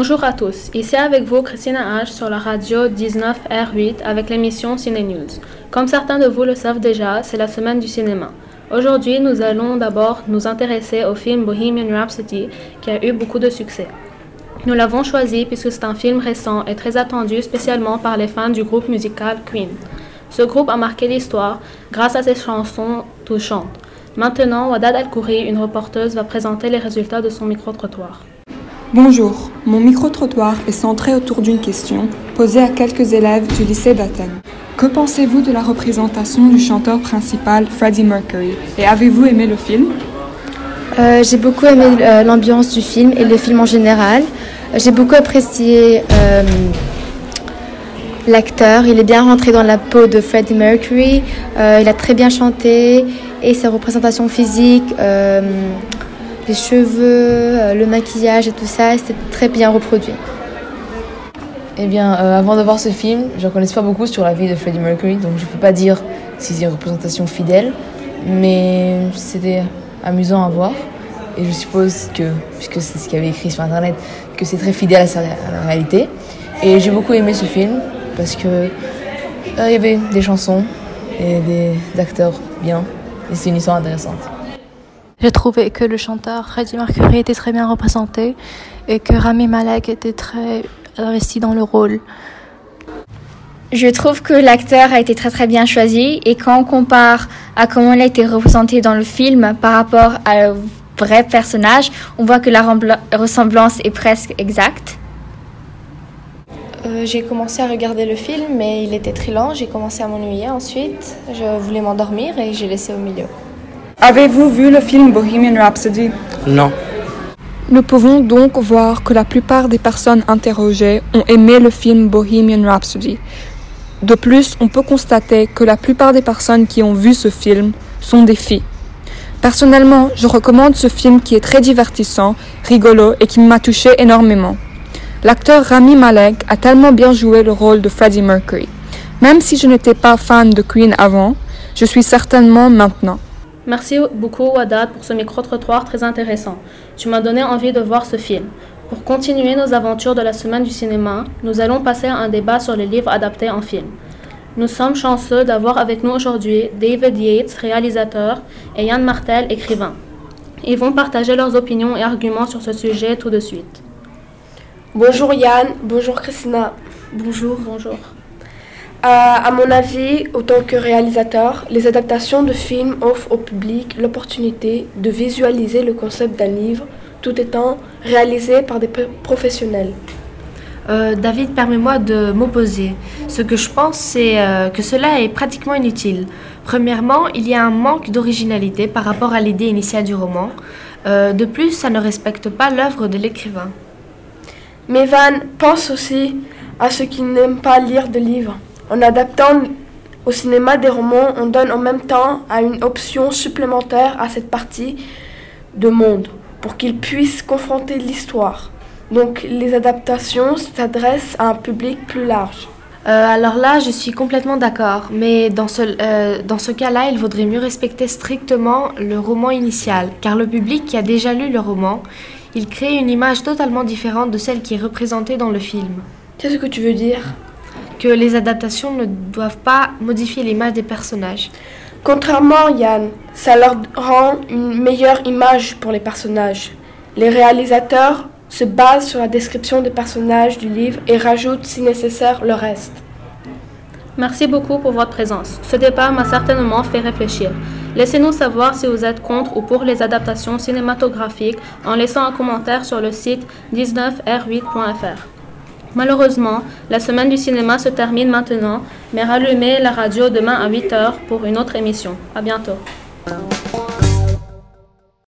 Bonjour à tous, ici avec vous Christina H sur la radio 19R8 avec l'émission Ciné News. Comme certains de vous le savent déjà, c'est la semaine du cinéma. Aujourd'hui, nous allons d'abord nous intéresser au film Bohemian Rhapsody qui a eu beaucoup de succès. Nous l'avons choisi puisque c'est un film récent et très attendu spécialement par les fans du groupe musical Queen. Ce groupe a marqué l'histoire grâce à ses chansons touchantes. Maintenant, Wadad Al-Kouri, une reporteuse, va présenter les résultats de son micro-trottoir. Bonjour, mon micro-trottoir est centré autour d'une question posée à quelques élèves du lycée d'Athènes. Que pensez-vous de la représentation du chanteur principal Freddie Mercury? Et avez-vous aimé le film? Euh, J'ai beaucoup aimé euh, l'ambiance du film et le film en général. J'ai beaucoup apprécié euh, l'acteur. Il est bien rentré dans la peau de Freddie Mercury. il a très bien chanté et sa représentation physique les cheveux, euh, le maquillage et tout ça, c'était très bien reproduit. Eh bien, euh, avant de voir ce film, je ne connais pas beaucoup sur la vie de Freddie Mercury, donc je ne peux pas dire si c'est une représentation fidèle, mais c'était amusant à voir. Et je suppose que, puisque c'est ce qu'il avait écrit sur Internet, que c'est très fidèle à, la réalité. Et j'ai beaucoup aimé ce film parce que euh, il y avait des chansons et des acteurs bien, et c'est une histoire intéressante. J'ai trouvé que le chanteur Freddie Mercury était très bien représenté et que Rami Malek était très investi dans le rôle. Je trouve que l'acteur a été très très bien choisi et quand on compare à comment il a été représenté dans le film par rapport à vrai personnage, on voit que la ressemblance est presque exacte. Euh, j'ai commencé à regarder le film mais il était très lent, j'ai commencé à m'ennuyer ensuite, je voulais m'endormir et j'ai laissé au milieu. Avez-vous vu le film Bohemian Rhapsody? Non. Nous pouvons donc voir que la plupart des personnes interrogées ont aimé le film Bohemian Rhapsody. De plus, on peut constater que la plupart des personnes qui ont vu ce film sont des filles. Personnellement, je recommande ce film qui est très divertissant, rigolo et qui m'a touché énormément. L'acteur Rami Malek a tellement bien joué le rôle de Freddie Mercury. Même si je n'étais pas fan de Queen avant, je suis certainement maintenant. Merci beaucoup Wadad pour ce micro-trottoir très intéressant. Tu m'as donné envie de voir ce film. Pour continuer nos aventures de la semaine du cinéma, nous allons passer à un débat sur les livres adaptés en film. Nous sommes chanceux d'avoir avec nous aujourd'hui David Yates, réalisateur, et Yann Martel, écrivain. Ils vont partager leurs opinions et arguments sur ce sujet tout de suite. Bonjour Yann, bonjour Christina. Bonjour, bonjour. Euh, à mon avis, autant que réalisateur, les adaptations de films offrent au public l'opportunité de visualiser le concept d'un livre tout étant réalisé par des professionnels. Euh, David, permets-moi de m'opposer. Ce que je pense, c'est euh, que cela est pratiquement inutile. Premièrement, il y a un manque d'originalité par rapport à l'idée initiale du roman. de plus, ça ne respecte pas l'œuvre de l'écrivain. Mais Van pense aussi à ceux qui n'aiment pas lire de livres. En adaptant au cinéma des romans, on donne en même temps à une option supplémentaire à cette partie de monde pour qu'ils puissent confronter l'histoire. Donc les adaptations s'adressent à un public plus large. Euh, alors là, je suis complètement d'accord, mais dans ce, euh, dans ce cas-là, il vaudrait mieux respecter strictement le roman initial, car le public qui a déjà lu le roman, il crée une image totalement différente de celle qui est représentée dans le film. Qu'est-ce que tu veux dire? Que les adaptations ne doivent pas modifier l'image des personnages. Contrairement, Yann, ça leur rend une meilleure image pour les personnages. Les réalisateurs se basent sur la description des personnages du livre et rajoutent si nécessaire le reste. Merci beaucoup pour votre présence. Ce débat m'a certainement fait réfléchir. Laissez-nous savoir si vous êtes contre ou pour les adaptations cinématographiques en laissant un commentaire sur le site 19r8.fr. Malheureusement, la semaine du cinéma se termine maintenant, mais rallumez la radio demain à 8h pour une autre émission. À bientôt.